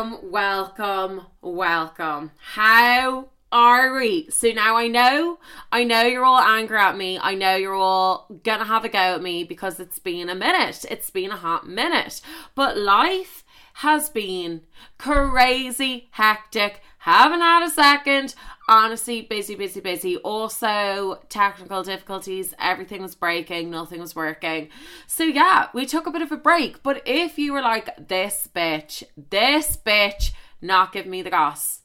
welcome, welcome, welcome. How are we? So now I know, I know you're all angry at me. I know you're all gonna have a go at me because it's been a minute. It's been a hot minute. But life has been crazy hectic. Haven't had a second. Honestly, busy, busy, busy. Also, technical difficulties. Everything was breaking. Nothing was working. So, yeah, we took a bit of a break. But if you were like, this bitch, this bitch, not give me the goss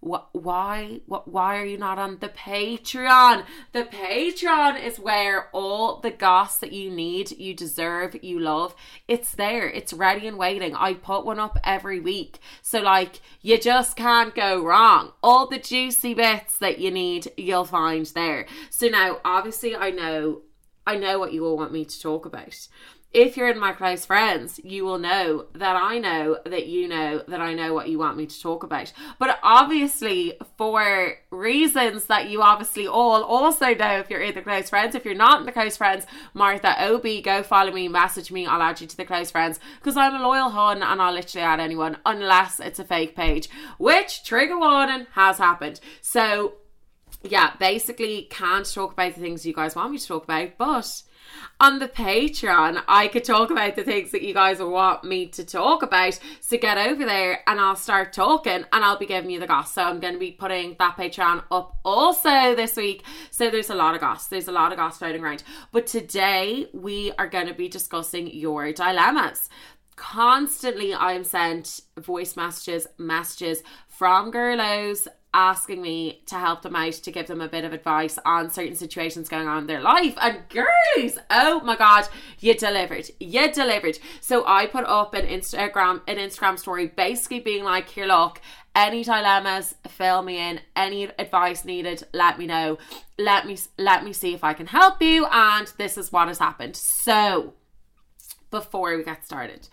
why what why are you not on the patreon? The patreon is where all the goss that you need you deserve you love it's there. It's ready and waiting. I put one up every week. So like you just can't go wrong. All the juicy bits that you need you'll find there. So now obviously i know i know what you all want me to talk about if you're in my close friends, you will know that I know that you know that I know what you want me to talk about. But obviously, for reasons that you obviously all also know if you're in the close friends, if you're not in the close friends, Martha OB, go follow me, message me, I'll add you to the close friends because I'm a loyal hun and I'll literally add anyone unless it's a fake page, which trigger warning has happened. So, yeah, basically can't talk about the things you guys want me to talk about, but on the Patreon, I could talk about the things that you guys want me to talk about. So get over there and I'll start talking and I'll be giving you the goss. So I'm going to be putting that Patreon up also this week. So there's a lot of goss. There's a lot of goss floating around. But today we are going to be discussing your dilemmas constantly I'm sent voice messages, messages from girlos asking me to help them out to give them a bit of advice on certain situations going on in their life. And girls oh my god you delivered you delivered. So i put up an instagram an instagram story basically being like here look any dilemmas fill me in. Any advice needed let me know. Let me let me see if i can help you. And this is what has happened. So before we get started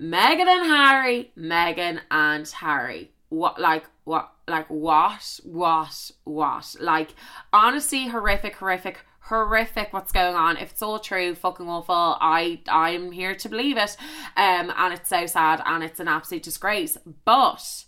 meghan and harry meghan and harry what like what like what what what? Like honestly horrific horrific horrific what's going on. If it's all true fucking awful. I i'm here to believe it. Um and it's so sad and it's an absolute disgrace. But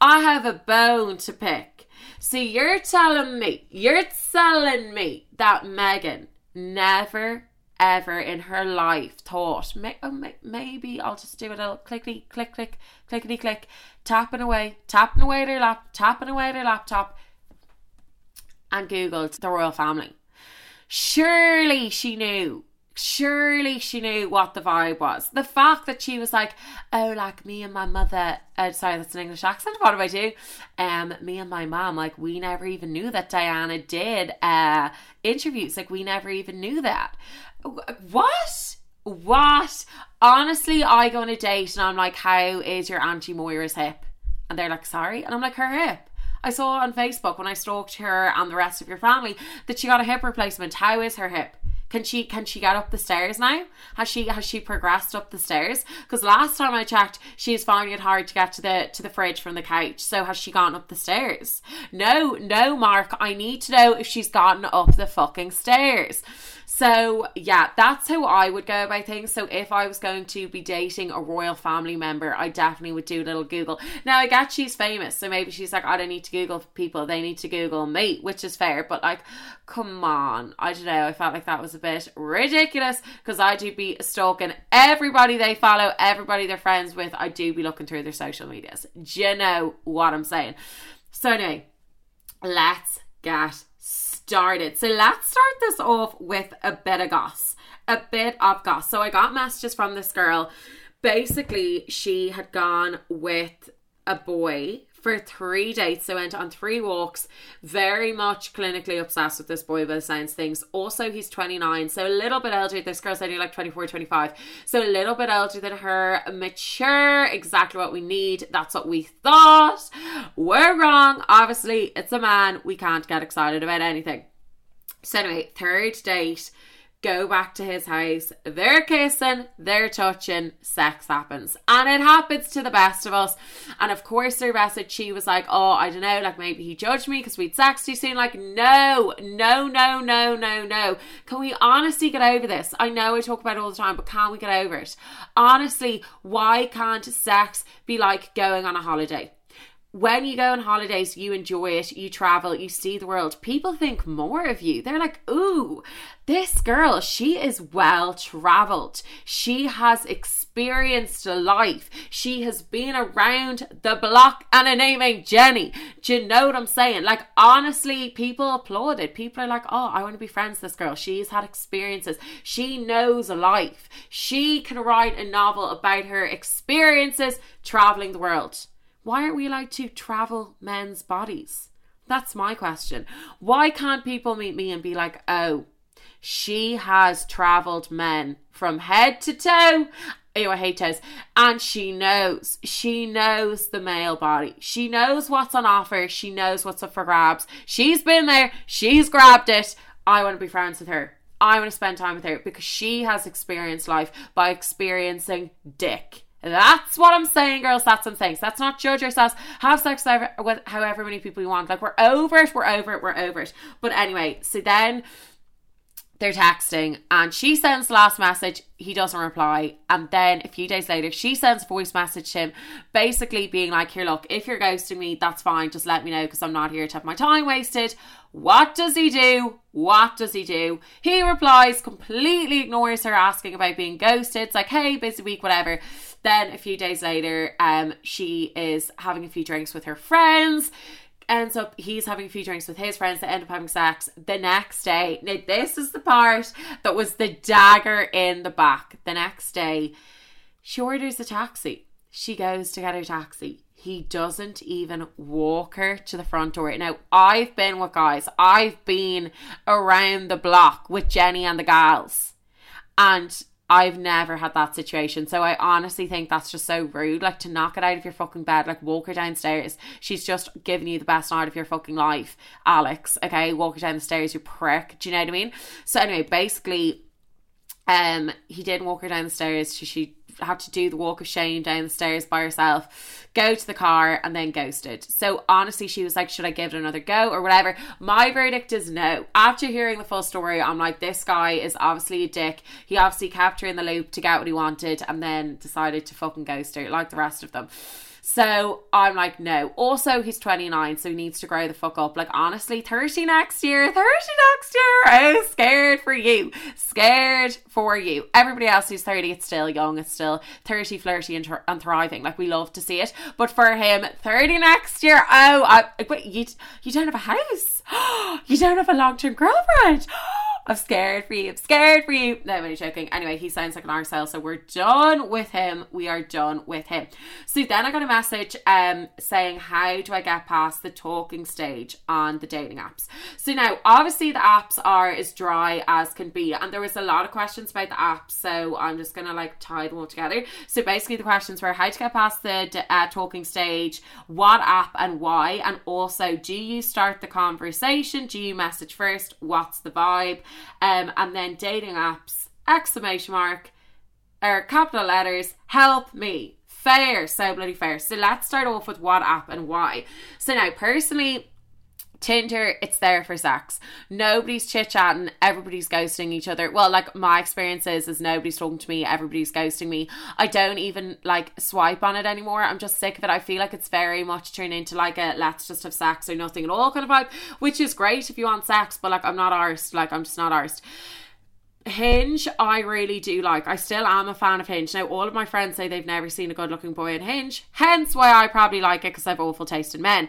i have a bone to pick. So you're telling me you're telling me that meghan never ever in her life thought, oh, maybe I'll just do a little clickety click click clickety click, tapping away, tapping away at her lap, tapping away at her laptop, and googled the royal family. Surely she knew. Surely she knew what the vibe was. The fact that she was like, "Oh, like me and my mother." Uh, sorry, that's an English accent. What do I do? Um, me and my mom, like we never even knew that Diana did uh interviews. Like we never even knew that. What? What? Honestly, I go on a date and I'm like, How is your Auntie Moira's hip? And they're like, Sorry. And I'm like, Her hip. I saw on Facebook when I stalked her and the rest of your family that she got a hip replacement. How is her hip? Can she can she get up the stairs now? Has she has she progressed up the stairs? Because last time I checked, she's finding it hard to get to the to the fridge from the couch. So has she gone up the stairs? No, no, Mark. I need to know if she's gotten up the fucking stairs. So, yeah, that's how I would go about things. So, if I was going to be dating a royal family member, I definitely would do a little Google. Now, I get she's famous, so maybe she's like, I don't need to Google people, they need to Google me, which is fair. But, like, come on. I don't know. I felt like that was a bit ridiculous because I do be stalking everybody they follow, everybody they're friends with. I do be looking through their social medias. Do you know what I'm saying? So, anyway, let's get started. So let's start this off with a bit of goss. A bit of goss. So I got messages from this girl. Basically, she had gone with a boy for three dates. So went on three walks. Very much clinically obsessed with this boy by the sounds things. Also, he's 29, so a little bit older. This girl's only like 24, 25. So a little bit older than her. Mature, exactly what we need. That's what we thought. We're wrong. Obviously, it's a man. We can't get excited about anything. So anyway, third date go back to his house. They're kissing, they're touching, sex happens. And it happens to the best of us. And of course, their message, she was like, Oh, I don't know, like maybe he judged me because we'd sex too soon. Like, no, no, no, no, no, no. Can we honestly get over this? I know I talk about it all the time, but can we get over it? Honestly, why can't sex be like going on a holiday? When you go on holidays, you enjoy it, you travel, you see the world, people think more of you. They're like, ooh, this girl, she is well traveled. She has experienced life. She has been around the block and a name ain't Jenny. Do you know what I'm saying? Like, honestly, people applauded. People are like, oh, I want to be friends with this girl. She's had experiences. She knows life. She can write a novel about her experiences traveling the world. Why aren't we allowed to travel men's bodies? That's my question. Why can't people meet me and be like, oh, she has traveled men from head to toe? Oh, I hate toes. And she knows. She knows the male body. She knows what's on offer. She knows what's up for grabs. She's been there. She's grabbed it. I want to be friends with her. I want to spend time with her because she has experienced life by experiencing dick. That's what I'm saying, girls. That's what I'm saying. So that's not judge yourselves. Have sex with however many people you want. Like, we're over it. We're over it. We're over it. But anyway, so then they're texting and she sends the last message he doesn't reply. And then a few days later she sends a voice message to him basically being like here look if you're ghosting me that's fine just let me know because i'm not here to have my time wasted. What does he do? What does he do? He replies completely ignores her asking about being ghosted it's like hey busy week whatever. Then a few days later um she is having a few drinks with her friends ends up he's having a few drinks with his friends. They end up having sex the next day. Now this is the part that was the dagger in the back. The next day, she orders a taxi. She goes to get her taxi. He doesn't even walk her to the front door. Now, I've been with guys, I've been around the block with Jenny and the gals. And I've never had that situation. So I honestly think that's just so rude. Like to knock it out of your fucking bed, like walk her downstairs. She's just giving you the best night of your fucking life, Alex. Okay, walk her down the stairs, you prick. Do you know what I mean? So anyway, basically, um, he did walk her down the stairs. She, she had to do the walk of shame down the stairs by herself, go to the car, and then ghosted. So honestly, she was like, Should I give it another go or whatever? My verdict is no. After hearing the full story, I'm like, This guy is obviously a dick. He obviously kept her in the loop to get what he wanted and then decided to fucking ghost her like the rest of them. So I'm like, no. Also, he's 29, so he needs to grow the fuck up. Like, honestly, 30 next year, 30 next year. I'm scared for you. Scared for you. Everybody else who's 30, it's still young, it's still 30, flirty, and, and thriving. Like, we love to see it. But for him, 30 next year, oh, I, wait, you, you don't have a house. you don't have a long term girlfriend. I'm scared for you. I'm scared for you. No, I'm only joking. Anyway, he sounds like an arsehole, so we're done with him. We are done with him. So then I got a message um saying how do I get past the talking stage on the dating apps. So now obviously the apps are as dry as can be, and there was a lot of questions about the apps, so I'm just gonna like tie them all together. So basically the questions were how to get past the uh, talking stage, what app and why, and also do you start the conversation? Do you message first? What's the vibe? Um, and then dating apps, exclamation mark, or capital letters, help me. Fair, so bloody fair. So let's start off with what app and why. So now, personally, Tinder, it's there for sex. Nobody's chit chatting, everybody's ghosting each other. Well, like my experience is, is nobody's talking to me, everybody's ghosting me. I don't even like swipe on it anymore. I'm just sick of it. I feel like it's very much turned into like a let's just have sex or nothing at all kind of vibe, which is great if you want sex, but like I'm not arsed. Like I'm just not arsed. Hinge, I really do like. I still am a fan of Hinge. Now, all of my friends say they've never seen a good looking boy in Hinge, hence why I probably like it because I've awful taste in men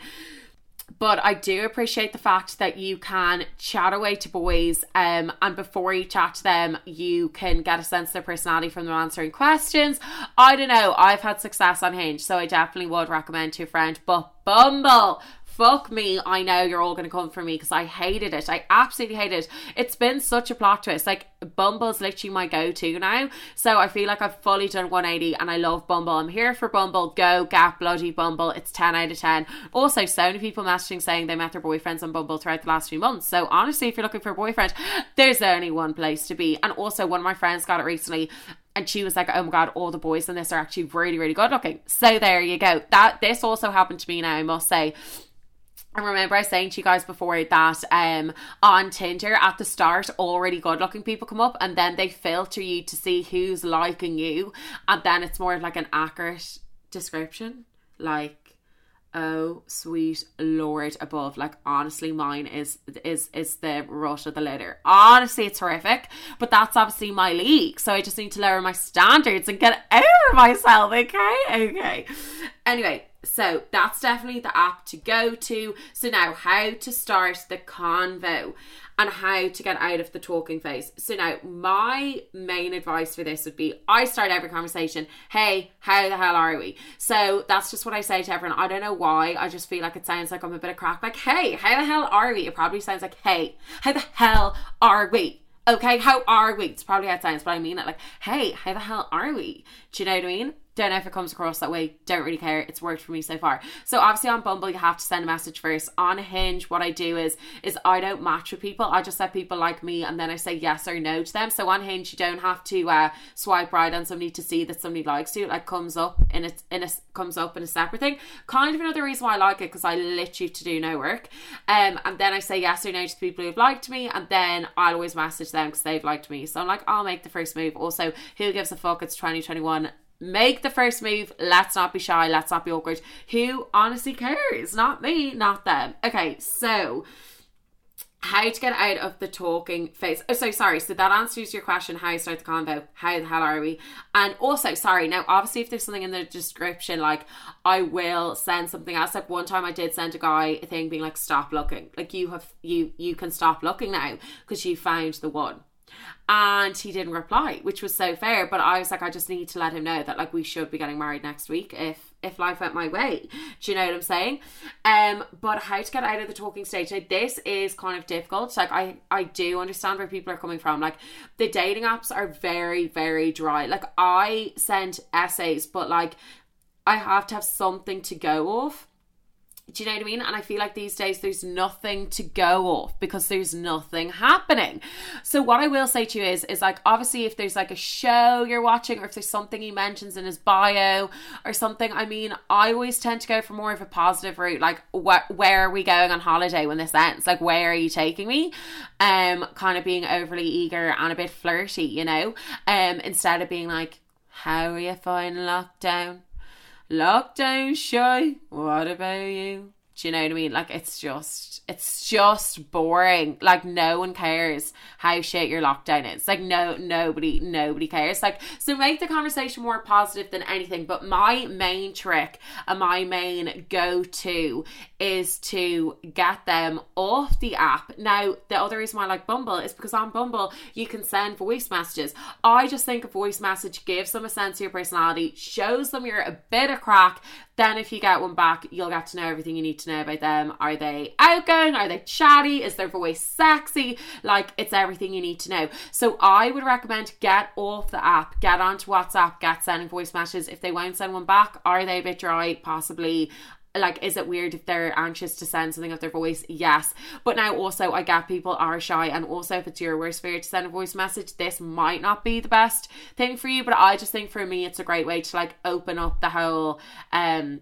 but I do appreciate the fact that you can chat away to boys, um, and before you chat to them, you can get a sense of their personality from them answering questions. I don't know. I've had success on Hinge, so I definitely would recommend to a friend. But Bumble, fuck me, I know you're all going to come for me because I hated it. I absolutely hated it. It's been such a plot twist. Like, Bumble's literally my go to now. So I feel like I've fully done 180 and I love Bumble. I'm here for Bumble. Go, gap, bloody Bumble. It's 10 out of 10. Also, so many people messaging saying they met their boyfriends on Bumble throughout the last few months. So honestly, if you're looking for a boyfriend, there's only one place to be. And also, one of my friends got it recently and she was like, "Oh my god, all the boys in this are actually really, really good looking." So there you go. That this also happened to me now. I must say. I remember I was saying to you guys before that um on Tinder at the start already good looking people come up and then they filter you to see who's liking you. And then it's more like an accurate description. Like oh sweet lord above. Like honestly mine is is is the rush of the litter. Honestly it's horrific. But that's obviously my league. So i just need to lower my standards and get over myself. Okay? Okay. Anyway so that's definitely the app to go to so now how to start the convo and how to get out of the talking phase. So now my main advice for this would be I start every conversation, hey, how the hell are we? So that's just what I say to everyone. I don't know why. I just feel like it sounds like I'm a bit of crack. Like, hey, how the hell are we? It probably sounds like, hey, how the hell are we? Okay, how are we? It's probably how it sounds, but I mean it like, hey, how the hell are we? Do you know what I mean? Don't know if it comes across that way. Don't really care. It's worked for me so far. So obviously on Bumble you have to send a message first. On Hinge, what I do is is I don't match with people. I just let people like me and then I say yes or no to them. So on Hinge you don't have to uh, swipe right on somebody to see that somebody likes you. Like comes up in a in a comes up in a separate thing. Kind of another reason why I like it because I literally to do no work. Um, and then I say yes or no to people who've liked me, and then I'll always message them because they've liked me. So I'm like, I'll make the first move. Also, who gives a fuck? It's 2021 make the first move. Let's not be shy. Let's not be awkward. Who honestly cares? Not me, not them. Okay, so how to get out of the talking phase. Oh, so sorry. So that answers your question. How you start the convo? How the hell are we? And also, sorry. Now, obviously, if there's something in the description, like I will send something else. Like one time, I did send a guy a thing being like, "Stop looking. Like you have you you can stop looking now because you found the one." And he didn't reply which was so fair. But i was like i just need to let him know that like we should be getting married next week if if life went my way. Do you know what i'm saying? Um but how to get out of the talking stage like this is kind of difficult. Like i i do understand where people are coming from. Like the dating apps are very very dry. Like i send essays but like i have to have something to go off do you know what I mean? And I feel like these days there's nothing to go off because there's nothing happening. So what I will say to you is is like obviously if there's like a show you're watching or if there's something he mentions in his bio or something, I mean, I always tend to go for more of a positive route. Like wh- where are we going on holiday when this ends? Like where are you taking me? Um kind of being overly eager and a bit flirty, you know? Um instead of being like how are you finding lockdown? Lockdown shy. What about you? Do you know what I mean? Like it's just it's just boring. Like no one cares how shit your lockdown is. Like no nobody nobody cares. Like so make the conversation more positive than anything. But my main trick and my main go to is to get them off the app. Now the other reason why I like Bumble is because on Bumble you can send voice messages. I just think a voice message gives them a sense of your personality, shows them you're a bit of crack. Then if you get one back, you'll get to know everything you need to know about them. Are they outgoing? Are they chatty? Is their voice sexy? Like it's everything you need to know. So I would recommend get off the app, get onto WhatsApp, get sending voice messages. If they won't send one back, are they a bit dry? Possibly like is it weird if they're anxious to send something of their voice? Yes. But now also i get people are shy and also if it's your worst fear to send a voice message this might not be the best thing for you. But i just think for me it's a great way to like open up the whole um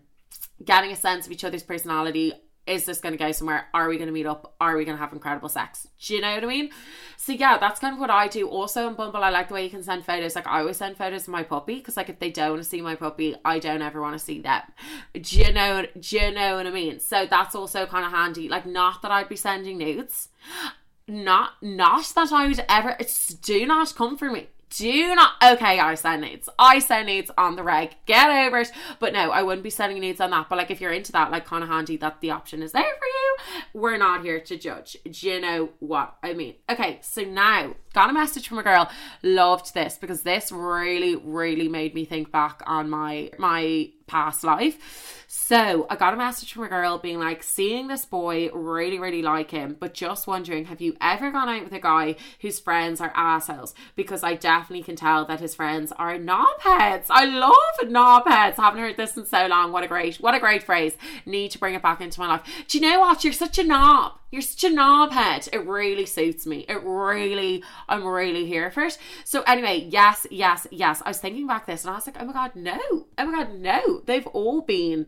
getting a sense of each other's personality is this going to go somewhere? Are we going to meet up? Are we going to have incredible sex? Do you know what I mean? So yeah, that's kind of what I do. Also in Bumble, I like the way you can send photos. Like I always send photos of my puppy because like if they don't want to see my puppy, I don't ever want to see them. Do you know? Do you know what I mean? So that's also kind of handy. Like not that I'd be sending nudes. Not not that I would ever. It's do not come for me do not okay i send needs. I send needs on the reg. Get over it. But no i wouldn't be sending needs on that. But like if you're into that like kind of handy that the option is there for you we're not here to judge. Do you know what i mean? Okay so now got a message from a girl. Loved this because this really, really made me think back on my my past life. So I got a message from a girl being like, seeing this boy, really, really like him, but just wondering, have you ever gone out with a guy whose friends are assholes? Because I definitely can tell that his friends are knobheads. I love knobheads. Haven't heard this in so long. What a great, what a great phrase. Need to bring it back into my life. Do you know what? You're such a knob. You're such a knobhead. It really suits me. It really, I'm really here for it. So anyway, yes, yes, yes. I was thinking back this and I was like, oh my god, no. Oh my god, no. They've all been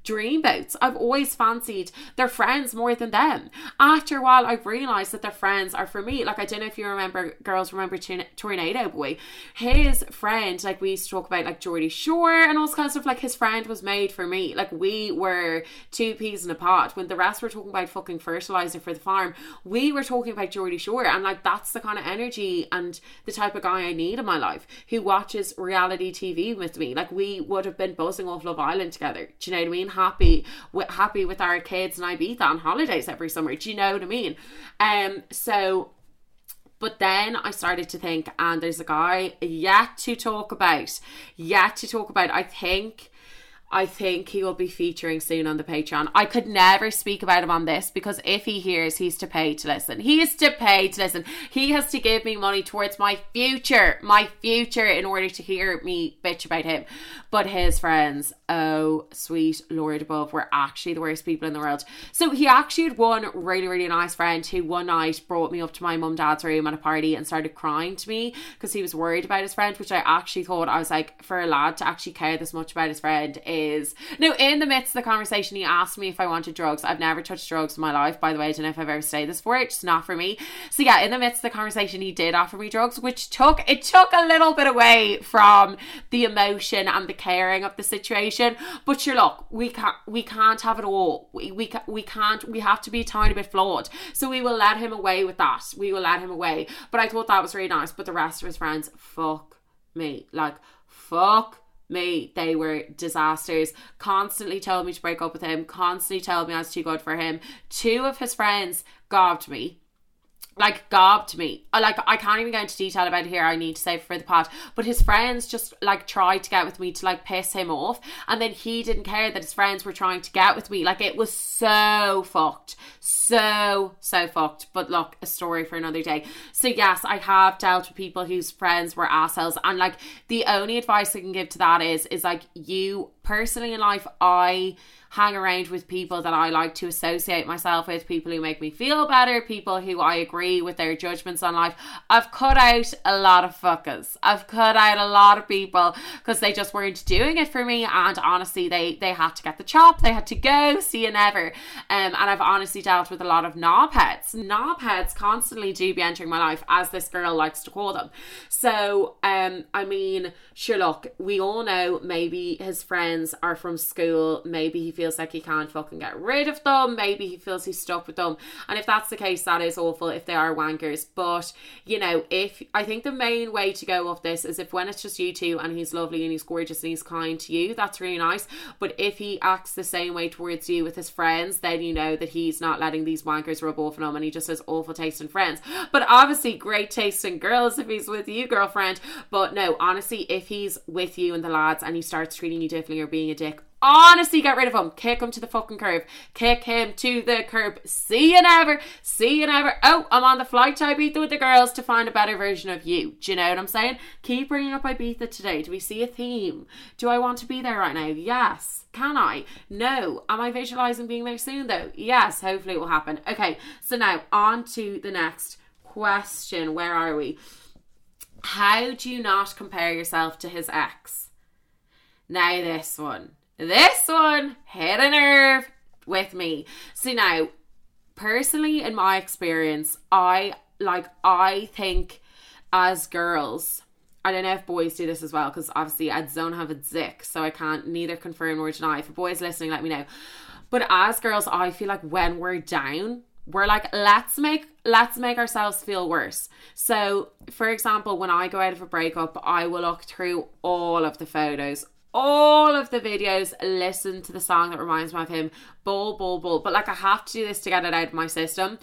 dreamboats. I've always fancied their friends more than them. After a while, I've realised that their friends are for me. Like, I don't know if you remember, girls remember Tornado Boy. His friend, like, we used to talk about, like, Geordie Shore and all kinds of stuff. Like, his friend was made for me. Like, we were two peas in a pot. When the rest were talking about fucking fertiliser for the farm, we were talking about Geordie Shore. And, like, that's the kind of energy and the type of guy I need in my life who watches reality TV with me. Like, we would have been buzzing off Love Island together. Do you know what I mean? Happy with happy with our kids and Ibiza on holidays every summer. Do you know what I mean? Um, so but then I started to think, and there's a guy yet to talk about, yet to talk about. I think I think he will be featuring soon on the Patreon. I could never speak about him on this because if he hears, he's to pay to listen. He is to pay to listen. He has to give me money towards my future, my future, in order to hear me bitch about him. But his friends, oh sweet Lord above, were actually the worst people in the world. So he actually had one really, really nice friend who one night brought me up to my mum dad's room at a party and started crying to me because he was worried about his friend, which I actually thought I was like, for a lad to actually care this much about his friend no. In the midst of the conversation, he asked me if I wanted drugs. I've never touched drugs in my life, by the way. I don't know if I've ever stayed this for it. Just not for me. So yeah, in the midst of the conversation, he did offer me drugs, which took it took a little bit away from the emotion and the caring of the situation. But sure, look, we can't we can't have it all. We we we can't. We have to be a tiny bit flawed. So we will let him away with that. We will let him away. But I thought that was really nice. But the rest of his friends, fuck me, like fuck me. They were disasters. Constantly told me to break up with him. Constantly told me I was too good for him. Two of his friends gobbed me like gobbed me. Like I can't even go into detail about it here. I need to save for the pot. But his friends just like tried to get with me to like piss him off, and then he didn't care that his friends were trying to get with me. Like it was so fucked, so so fucked. But look, a story for another day. So yes, I have dealt with people whose friends were assholes, and like the only advice I can give to that is is like you personally in life, I hang around with people that I like to associate myself with, people who make me feel better, people who I agree with their judgments on life. I've cut out a lot of fuckers. I've cut out a lot of people because they just weren't doing it for me. And honestly, they they had to get the chop. They had to go. See you never. Um, and I've honestly dealt with a lot of knobheads. Knobheads constantly do be entering my life, as this girl likes to call them. So, um, I mean, sure. Look, we all know maybe his friends are from school. Maybe he feels like he can't fucking get rid of them. Maybe he feels he's stuck with them. And if that's the case, that is awful if they are wankers. But, you know, if I think the main way to go off this is if when it's just you two and he's lovely and he's gorgeous and he's kind to you, that's really nice. But if he acts the same way towards you with his friends, then you know that he's not letting these wankers rub off on him and he just has awful taste in friends. But obviously, great taste in girls if he's with you, girlfriend. But no, honestly, if he's with you and the lads and he starts treating you differently or being a dick, Honestly, get rid of him. Kick him to the fucking curb. Kick him to the curb. See you never. See you never. Oh, I'm on the flight to Ibiza with the girls to find a better version of you. Do you know what I'm saying? Keep bringing up Ibiza today. Do we see a theme? Do I want to be there right now? Yes. Can I? No. Am I visualizing being there soon though? Yes. Hopefully it will happen. Okay. So now on to the next question. Where are we? How do you not compare yourself to his ex? Now this one this one hit a nerve with me. So now, personally, in my experience, I like, I think as girls, I don't know if boys do this as well because obviously I don't have a zick, so I can't neither confirm nor deny. If a boy's listening, let me know. But as girls, I feel like when we're down, we're like let's make let's make ourselves feel worse so for example when i go out of a breakup i will look through all of the photos all of the videos, listen to the song that reminds me of him, bull, bull, bull. But like, I have to do this to get it out of my system.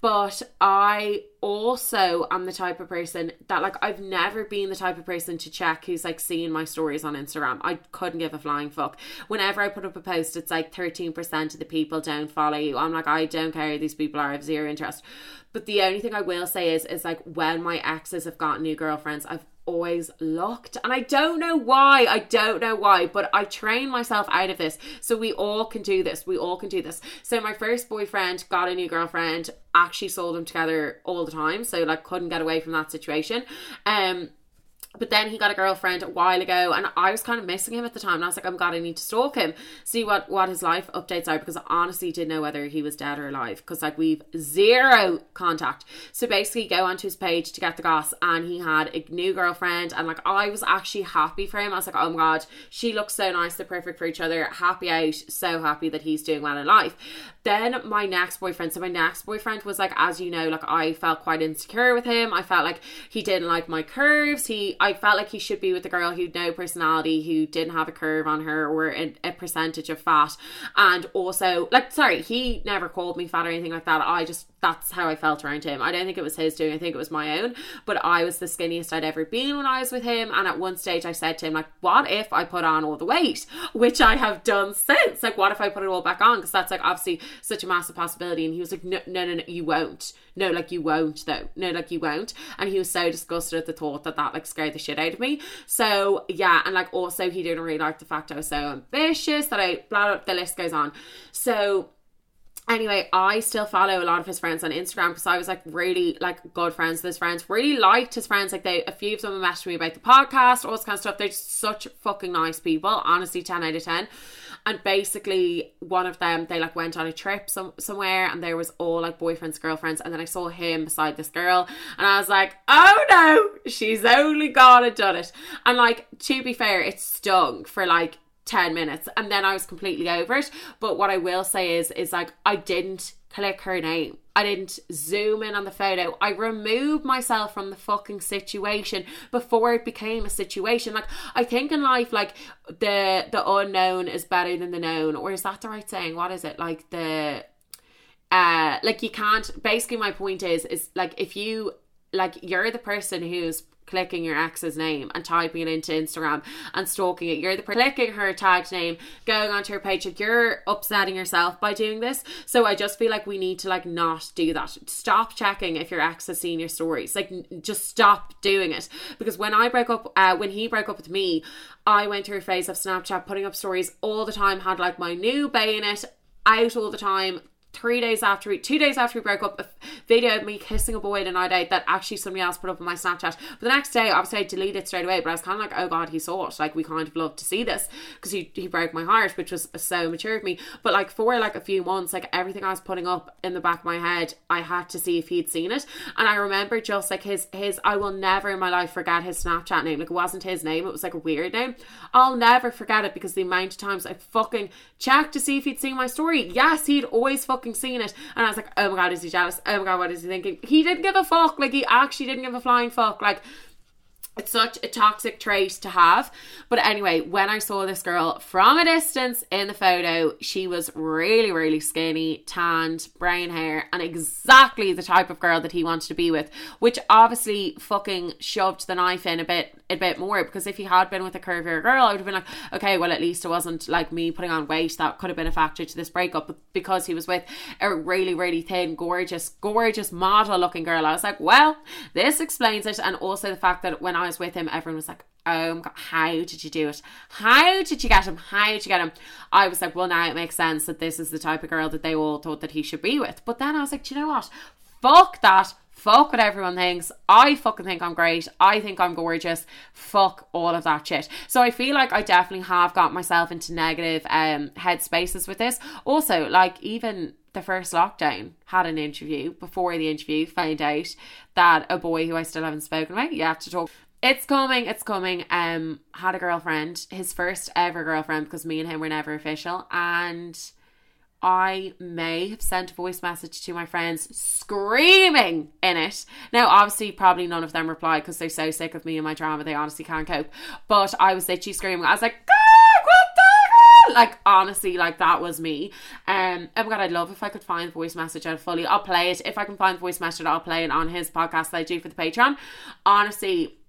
But I also am the type of person that like I've never been the type of person to check who's like seeing my stories on Instagram. I couldn't give a flying fuck. Whenever I put up a post, it's like 13% of the people don't follow you. I'm like, I don't care who these people are, I have zero interest. But the only thing I will say is is like when my exes have got new girlfriends, I've always looked. And I don't know why. I don't know why, but I train myself out of this. So we all can do this. We all can do this. So my first boyfriend got a new girlfriend, actually saw them together all the time. So like couldn't get away from that situation. Um but then he got a girlfriend a while ago, and I was kind of missing him at the time. And I was like, oh I'm glad I need to stalk him, see what what his life updates are, because I honestly didn't know whether he was dead or alive. Because like we've zero contact. So basically, go onto his page to get the goss, and he had a new girlfriend, and like I was actually happy for him. I was like, oh my god, she looks so nice, they're perfect for each other. Happy out, so happy that he's doing well in life. Then my next boyfriend, so my next boyfriend was like, as you know, like I felt quite insecure with him. I felt like he didn't like my curves. He I felt like he should be with a girl who'd no personality, who didn't have a curve on her or a, a, percentage of fat. And also, like, sorry, he never called me fat or anything like that. I just, that's how I felt around him. I don't think it was his doing, I think it was my own. But I was the skinniest I'd ever been when I was with him. And at one stage, I said to him, like, what if I put on all the weight? Which I have done since. Like, what if I put it all back on? Because that's like obviously such a massive possibility. And he was like, no, no, no, no, you won't no, like you won't though. No, like you won't. And he was so disgusted at the thought that that like scared the shit out of me. So yeah, and like also he didn't really like the fact I was so ambitious that I blah, blah the list goes on. So anyway, I still follow a lot of his friends on Instagram because I was like really like good friends with his friends. Really liked his friends. Like they, a few of them messaged me about the podcast, all this kind of stuff. They're just such fucking nice people. Honestly, ten out of ten. And basically, one of them, they like went on a trip some, somewhere and there was all like boyfriends, girlfriends. And then I saw him beside this girl and I was like, oh no, she's only gone and done it. And like, to be fair, it stung for like 10 minutes and then I was completely over it. But what I will say is, is like, I didn't click her name. I didn't zoom in on the photo. I removed myself from the fucking situation before it became a situation. Like I think in life, like the the unknown is better than the known, or is that the right saying? What is it? Like the uh like you can't basically my point is is like if you like you're the person who's clicking your ex's name and typing it into Instagram and stalking it. You're the clicking her tagged name, going onto her page. Like you're upsetting yourself by doing this. So I just feel like we need to like not do that. Stop checking if your ex has seen your stories. Like just stop doing it. Because when I broke up, uh, when he broke up with me, I went through a phase of Snapchat putting up stories all the time. Had like my new bayonet out all the time three days after we, two days after we broke up, a video of me kissing a boy in a night out that actually somebody else put up on my Snapchat. But the next day, obviously, I deleted it straight away. But I was kind of like, oh god, he saw it. Like we kind of love to see this because he he broke my heart, which was so mature of me. But like for like a few months, like everything I was putting up in the back of my head, I had to see if he'd seen it. And I remember just like his his, I will never in my life forget his Snapchat name. Like it wasn't his name; it was like a weird name. I'll never forget it because the amount of times I fucking checked to see if he'd seen my story. Yes, he'd always fucking seen it. And I was like, oh my god, is he jealous? Oh my god, what is he thinking? He didn't give a fuck. Like, he actually didn't give a flying fuck. Like, it's such a toxic trait to have. But anyway, when I saw this girl from a distance in the photo, she was really, really skinny, tanned, brown hair, and exactly the type of girl that he wanted to be with, which obviously fucking shoved the knife in a bit a bit more because if he had been with a curvier girl, I would have been like, okay, well at least it wasn't like me putting on weight that could have been a factor to this breakup. But because he was with a really, really thin, gorgeous, gorgeous model looking girl, I was like, well, this explains it. And also the fact that when I was with him, everyone was like, oh my god, how did you do it? How did you get him? How did you get him? I was like, well, now it makes sense that this is the type of girl that they all thought that he should be with. But then I was like, do you know what? Fuck that. Fuck what everyone thinks. I fucking think I'm great. I think I'm gorgeous. Fuck all of that shit. So I feel like I definitely have got myself into negative um headspaces with this. Also, like even the first lockdown had an interview before the interview found out that a boy who I still haven't spoken about yet to talk it's coming, it's coming. Um, had a girlfriend, his first ever girlfriend, because me and him were never official, and I may have sent a voice message to my friends screaming in it. Now, obviously, probably none of them replied because they're so sick of me and my drama, they honestly can't cope. But I was literally screaming. I was like, God, what the hell? like honestly, like that was me. Um, oh my god, I'd love if I could find voice message out fully. I'll play it if I can find voice message. I'll play it on his podcast that I do for the Patreon. Honestly,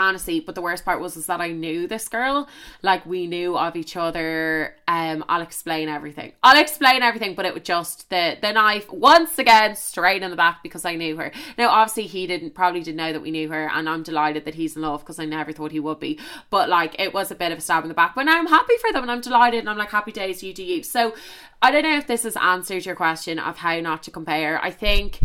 honestly but the worst part was is that i knew this girl. Like we knew of each other. Um i'll explain everything. I'll explain everything but it was just the the knife once again straight in the back because i knew her. Now obviously he didn't probably didn't know that we knew her and i'm delighted that he's in love because i never thought he would be. But like it was a bit of a stab in the back but now i'm happy for them and i'm delighted and i'm like happy days you do you. So i don't know if this has answered your question of how not to compare. I think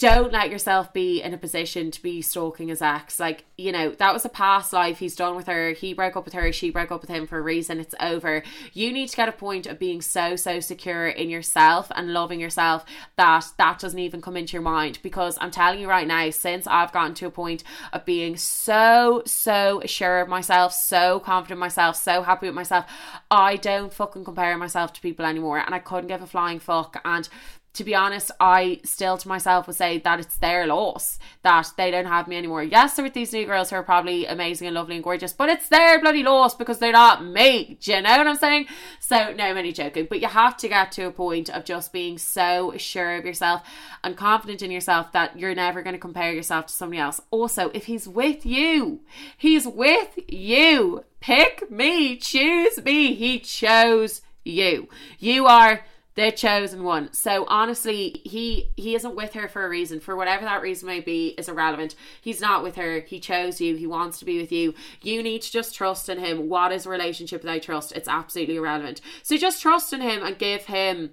don't let yourself be in a position to be stalking his ex. Like, you know, that was a past life. He's done with her. He broke up with her. She broke up with him for a reason. It's over. You need to get a point of being so, so secure in yourself and loving yourself that that doesn't even come into your mind. Because I'm telling you right now, since I've gotten to a point of being so, so sure of myself, so confident in myself, so happy with myself, I don't fucking compare myself to people anymore. And I couldn't give a flying fuck. And to be honest, I still to myself would say that it's their loss that they don't have me anymore. Yes, there are with these new girls who are probably amazing and lovely and gorgeous, but it's their bloody loss because they're not me. Do you know what I'm saying? So, no, I'm only joking. But you have to get to a point of just being so sure of yourself and confident in yourself that you're never going to compare yourself to somebody else. Also, if he's with you, he's with you. Pick me, choose me. He chose you. You are the chosen one. So honestly, he he isn't with her for a reason. For whatever that reason may be, is irrelevant. He's not with her. He chose you. He wants to be with you. You need to just trust in him. What is a relationship without trust? It's absolutely irrelevant. So just trust in him and give him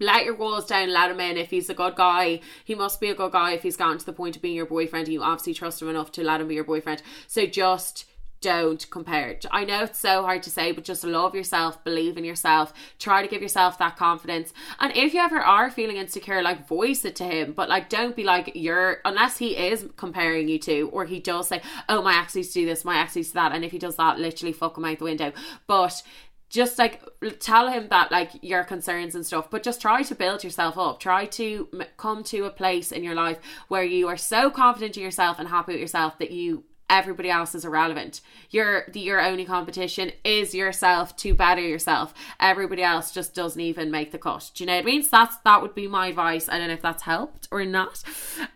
let your walls down, let him in. If he's a good guy, he must be a good guy if he's gotten to the point of being your boyfriend. You obviously trust him enough to let him be your boyfriend. So just don't compare it. I know it's so hard to say, but just love yourself, believe in yourself, try to give yourself that confidence. And if you ever are feeling insecure, like voice it to him, but like don't be like you're unless he is comparing you to, or he does say, Oh, my ex used to do this, my ex used to that, and if he does that, literally fuck him out the window. But just like tell him that like your concerns and stuff but just try to build yourself up try to come to a place in your life where you are so confident in yourself and happy with yourself that you everybody else is irrelevant. Your your only competition is yourself to better yourself. Everybody else just doesn't even make the cut. Do you know what I mean? So that's that would be my advice. I don't know if that's helped or not.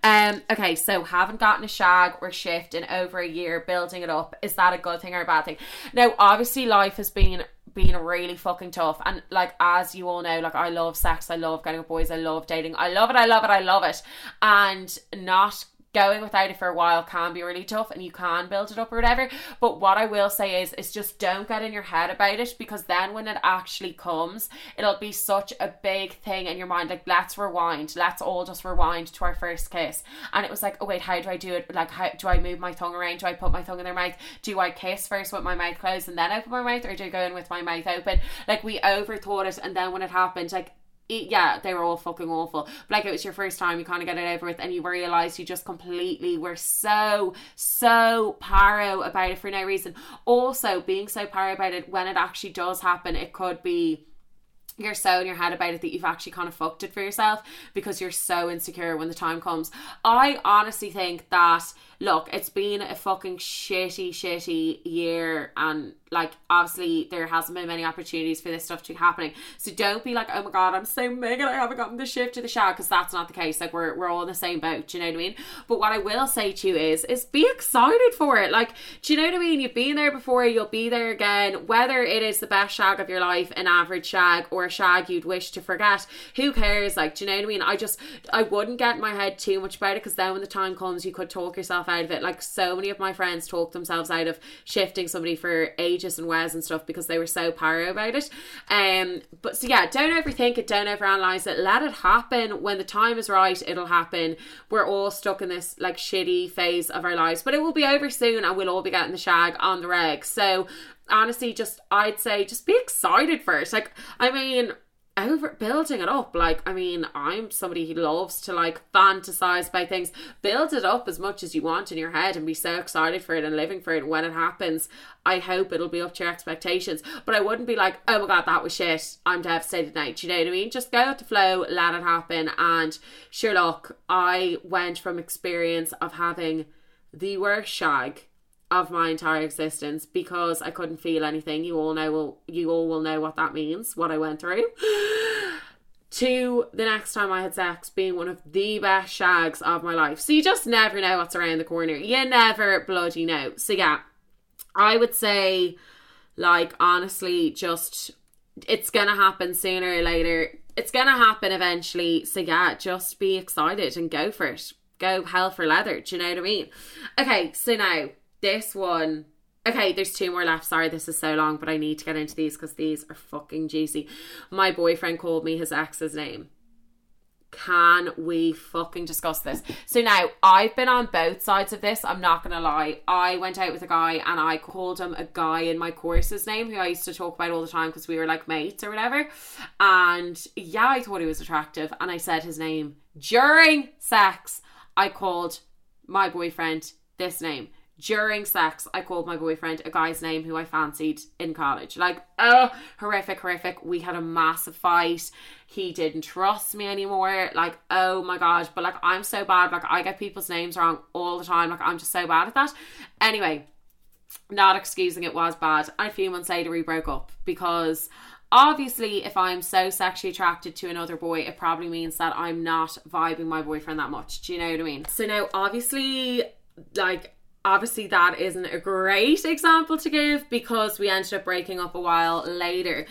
Um okay, so haven't gotten a shag or shift in over a year, building it up. Is that a good thing or a bad thing? Now obviously life has been been really fucking tough. And like as you all know, like I love sex, I love getting with boys, I love dating, I love it, I love it, I love it. And not going without it for a while can be really tough and you can build it up or whatever. But what I will say is is just don't get in your head about it because then when it actually comes, it'll be such a big thing in your mind. Like let's rewind. Let's all just rewind to our first kiss. And it was like, oh wait, how do I do it? Like how do I move my tongue around? Do I put my tongue in their mouth? Do I kiss first with my mouth closed and then open my mouth or do I go in with my mouth open? Like we overthought it and then when it happened, like yeah, they were all fucking awful. But like it was your first time, you kind of get it over with, and you realize you just completely were so so paro about it for no reason. Also, being so paro about it when it actually does happen, it could be you're so in your head about it that you've actually kind of fucked it for yourself because you're so insecure when the time comes. I honestly think that look, it's been a fucking shitty, shitty year, and like obviously there hasn't been many opportunities for this stuff to be happening. So don't be like, oh my god, I'm so Megan, I haven't gotten the shift to the shag because that's not the case. Like we're we're all in the same boat. Do you know what I mean? But what I will say to you is, is be excited for it. Like, do you know what I mean? You've been there before, you'll be there again. Whether it is the best shag of your life, an average shag, or a shag you'd wish to forget, who cares? Like, do you know what I mean? I just I wouldn't get in my head too much about it because then when the time comes, you could talk yourself out of it. Like so many of my friends talk themselves out of shifting somebody for ages and ways and stuff because they were so paro about it. Um, but so yeah, don't overthink it, don't overanalyze it. Let it happen when the time is right. It'll happen. We're all stuck in this like shitty phase of our lives, but it will be over soon, and we'll all be getting the shag on the reg. So honestly, just I'd say just be excited first. Like I mean over building it up. Like, I mean, I'm somebody who loves to like fantasize about things. Build it up as much as you want in your head and be so excited for it and living for it. when it happens, I hope it'll be up to your expectations. But I wouldn't be like, oh my god, that was shit. I'm devastated now. Do you know what I mean? Just go with the flow, let it happen. And sure, look, I went from experience of having the worst shag of my entire existence because I couldn't feel anything. You all know you all will know what that means, what I went through. to the next time I had sex being one of the best shags of my life. So you just never know what's around the corner. You never bloody know. So yeah, I would say like honestly just it's gonna happen sooner or later. It's gonna happen eventually. So yeah, just be excited and go for it. Go hell for leather. Do you know what I mean? Okay, so now this one okay there's two more left sorry this is so long but i need to get into these because these are fucking juicy my boyfriend called me his ex's name can we fucking discuss this? So now I've been on both sides of this. I'm not gonna lie. I went out with a guy and I called him a guy in my course's name who I used to talk about all the time because we were like mates or whatever. And yeah, I thought he was attractive and I said his name during sex. I called my boyfriend this name during sex, I called my boyfriend a guy's name who I fancied in college. Like, oh, horrific, horrific. We had a massive fight. He didn't trust me anymore. Like, oh my god. But like, I'm so bad. Like, I get people's names wrong all the time. Like, I'm just so bad at that. Anyway, not excusing it was bad. And a few months later, we broke up because obviously if i'm so sexually attracted to another boy it probably means that i'm not vibing my boyfriend that much do you know what i mean so now obviously like obviously that isn't a great example to give because we ended up breaking up a while later.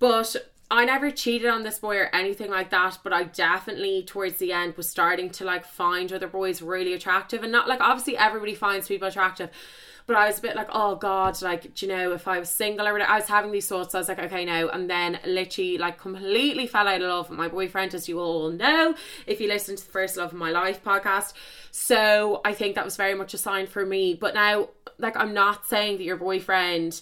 But I never cheated on this boy or anything like that, but I definitely towards the end was starting to like find other boys really attractive and not like obviously everybody finds people attractive, but I was a bit like, oh God, like, do you know, if I was single or I was having these thoughts. I was like, okay, no. And then literally, like, completely fell out of love with my boyfriend, as you all know, if you listen to the First Love of My Life podcast. So I think that was very much a sign for me. But now, like, I'm not saying that your boyfriend,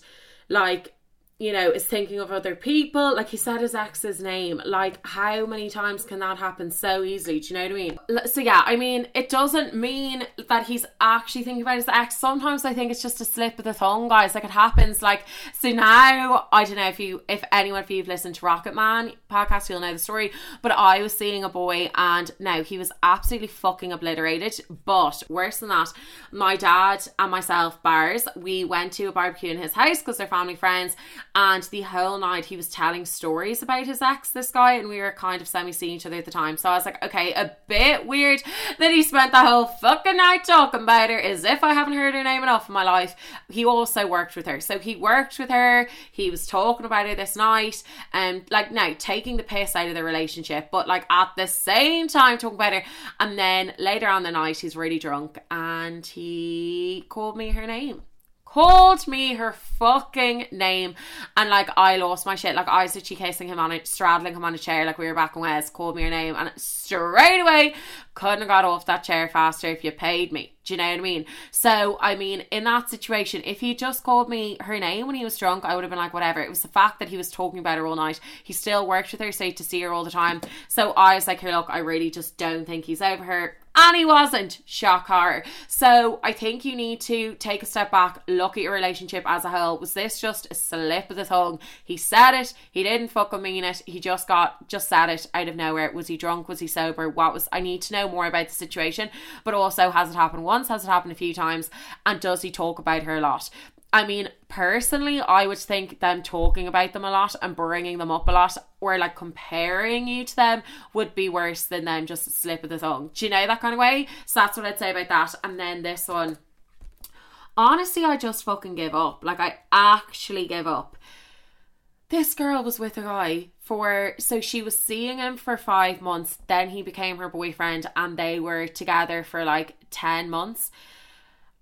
like, you know, is thinking of other people. Like he said his ex's name. Like, how many times can that happen so easily? Do you know what I mean? So, yeah, I mean, it doesn't mean that he's actually thinking about his ex. Sometimes I think it's just a slip of the tongue, guys. Like, it happens. Like, so now, I don't know if you, if anyone of you have listened to Rocket Man podcast, you'll know the story. But I was seeing a boy and now he was absolutely fucking obliterated. But worse than that, my dad and myself, Bars, we went to a barbecue in his house because they're family friends and the whole night he was telling stories about his ex, this guy, and we were kind of semi seeing each other at the time. So I was like, okay, a bit weird that he spent the whole fucking night talking about her as if I haven't heard her name enough in my life. He also worked with her. So he worked with her, he was talking about her this night, and like now taking the piss out of the relationship, but like at the same time talking about her. And then later on the night, he's really drunk and he called me her name called me her fucking name and like I lost my shit. Like I was literally kissing him on it, straddling him on a chair like we were back in West, called me her name and straight away couldn't have got off that chair faster if you paid me. Do you know what I mean? So I mean in that situation, if he just called me her name when he was drunk, I would have been like whatever. It was the fact that he was talking about her all night. He still worked with her, so to see her all the time. So I was like, hey look, I really just don't think he's over her and he wasn't. Shock horror. So I think you need to take a step back, look at your relationship as a whole. Was this just a slip of the tongue? He said it, he didn't fucking mean it, he just got just said it out of nowhere. Was he drunk? Was he sober? What was I need to know more about the situation, but also has it happened once, has it happened a few times, and does he talk about her a lot? I mean, personally, I would think them talking about them a lot and bringing them up a lot or like comparing you to them would be worse than them just a slip of the tongue. Do you know that kind of way? So that's what I'd say about that. And then this one, honestly, I just fucking give up. Like, I actually give up. This girl was with a guy for, so she was seeing him for five months, then he became her boyfriend, and they were together for like 10 months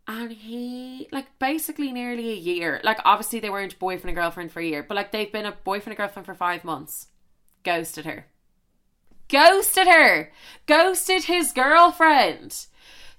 and he like basically nearly a year. Like obviously they weren't boyfriend and girlfriend for a year but like they've been a boyfriend and girlfriend for five months. Ghosted her. Ghosted her. Ghosted his girlfriend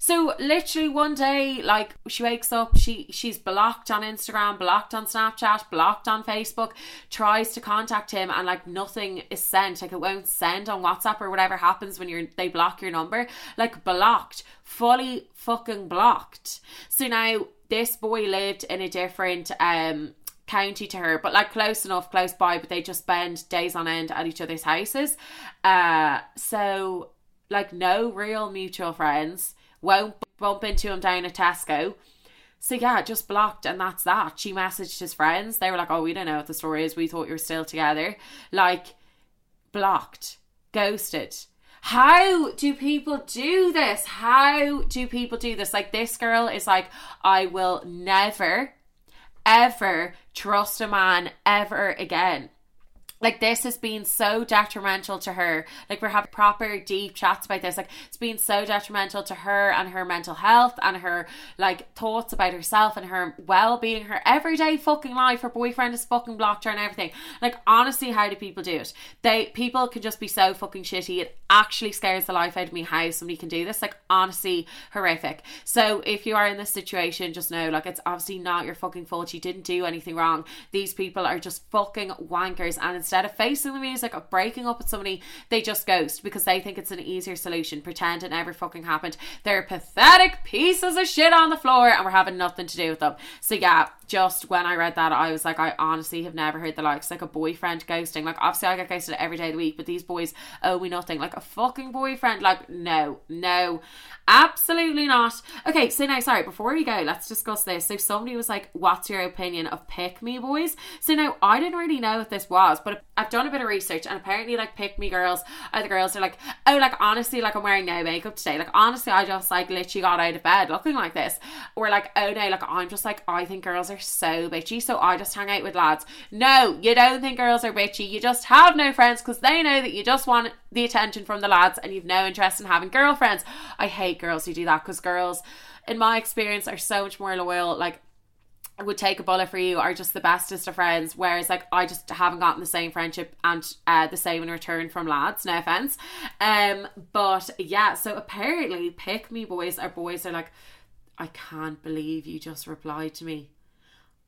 so literally one day, like she wakes up, she she's blocked on Instagram, blocked on Snapchat, blocked on Facebook, tries to contact him and like nothing is sent. Like it won't send on WhatsApp or whatever happens when you're they block your number. Like blocked, fully fucking blocked. So now this boy lived in a different um county to her, but like close enough, close by, but they just spend days on end at each other's houses. Uh so like no real mutual friends won't bump into him down at Tesco. So yeah, just blocked and that's that. She messaged his friends. They were like, "Oh, we don't know what the story is. We thought you were still together." Like blocked, ghosted. How do people do this? How do people do this? Like this girl is like, "I will never ever trust a man ever again." Like this has been so detrimental to her. Like we're having proper deep chats about this. Like it's been so detrimental to her and her mental health and her like thoughts about herself and her well-being. Her everyday fucking life her boyfriend is fucking blocked her and everything. Like honestly how do people do it? They people can just be so fucking shitty. It actually scares the life out of me how somebody can do this. Like honestly horrific. So if you are in this situation just know like it's obviously not your fucking fault. You didn't do anything wrong. These people are just fucking wankers and it's instead of facing the music of breaking up with somebody, they just ghost because they think it's an easier solution. Pretend it never fucking happened. They're pathetic pieces of shit on the floor and we're having nothing to do with them. So yeah, just when I read that, I was like, I honestly have never heard the likes like a boyfriend ghosting. Like obviously I get ghosted every day of the week, but these boys owe me nothing. Like a fucking boyfriend. Like no, no. Absolutely not. Okay, so now, sorry, before we go, let's discuss this. So, somebody was like, What's your opinion of pick me boys? So, now I didn't really know what this was, but I've done a bit of research, and apparently, like, pick me girls are the girls are like, Oh, like, honestly, like, I'm wearing no makeup today. Like, honestly, I just like literally got out of bed looking like this. Or, like, Oh, no, like, I'm just like, I think girls are so bitchy, so I just hang out with lads. No, you don't think girls are bitchy. You just have no friends because they know that you just want the attention from the lads and you've no interest in having girlfriends. I hate girls who do that because girls, in my experience, are so much more loyal. Like, would take a bullet for you are just the bestest of friends whereas like I just haven't gotten the same friendship and uh, the same in return from lads no offense um but yeah so apparently pick me boys are boys are like I can't believe you just replied to me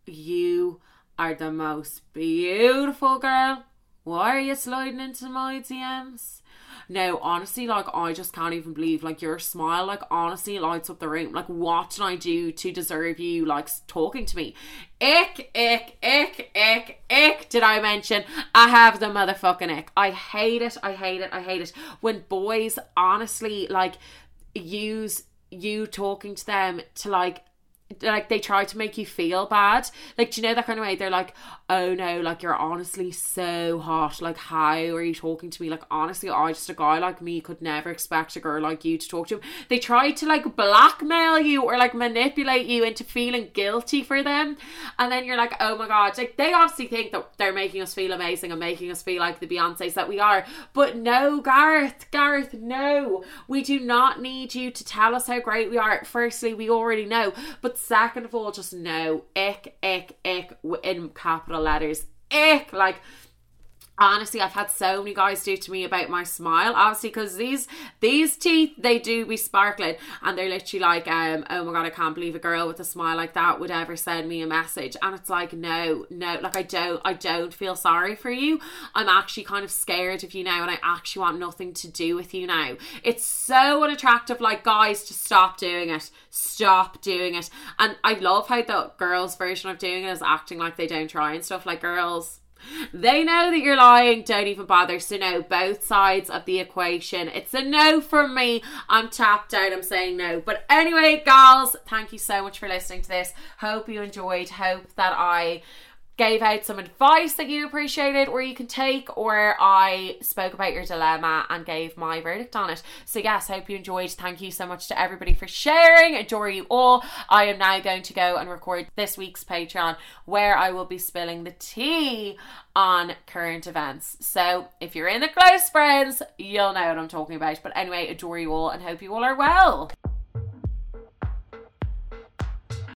you are the most beautiful girl why are you sliding into my DMs no, honestly, like I just can't even believe like your smile, like honestly lights up the room. Like, what did I do to deserve you like talking to me? Ick, ick, ick, ick, ick. Did I mention I have the motherfucking ick? I hate it. I hate it. I hate it when boys honestly like use you talking to them to like like they try to make you feel bad. Like, do you know that kind of way? They're like, oh no, like you're honestly so hot. Like, how are you talking to me? Like, honestly, I just a guy like me could never expect a girl like you to talk to him. They try to like blackmail you or like manipulate you into feeling guilty for them. And then you're like, oh my god, like they obviously think that they're making us feel amazing and making us feel like the Beyonces that we are. But no, Gareth, Gareth, no. We do not need you to tell us how great we are. Firstly, we already know. But second of all, just no, ick, ick, ick in capital letters. Ick, like honestly i've had so many guys do to me about my smile obviously because these these teeth they do be sparkling. And they're literally like um oh my god i can't believe a girl with a smile like that would ever send me a message. And it's like no no like i don't i don't feel sorry for you. I'm actually kind of scared of you now and i actually want nothing to do with you now. It's so unattractive like guys to stop doing it. Stop doing it. And i love how the girls version of doing it is acting like they don't try and stuff like girls they know that you're lying, don't even bother. So, no, both sides of the equation. It's a no from me. I'm tapped out, I'm saying no. But anyway, girls, thank you so much for listening to this. Hope you enjoyed. Hope that I gave out some advice that you appreciated or you can take, or I spoke about your dilemma and gave my verdict on it. So, yes, hope you enjoyed. Thank you so much to everybody for sharing. Adore you all. I am now going to go and record this week's Patreon where I will be spilling the tea on current events. So, if you're in the close friends, you'll know what I'm talking about. But anyway, adore you all and hope you all are well.